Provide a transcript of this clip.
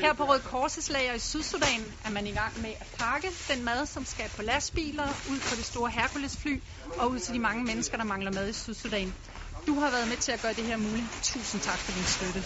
Her på Røde Korses lager i Sydsudan er man i gang med at pakke den mad, som skal på lastbiler, ud på det store Herculesfly og ud til de mange mennesker, der mangler mad i Sydsudan. Du har været med til at gøre det her muligt. Tusind tak for din støtte.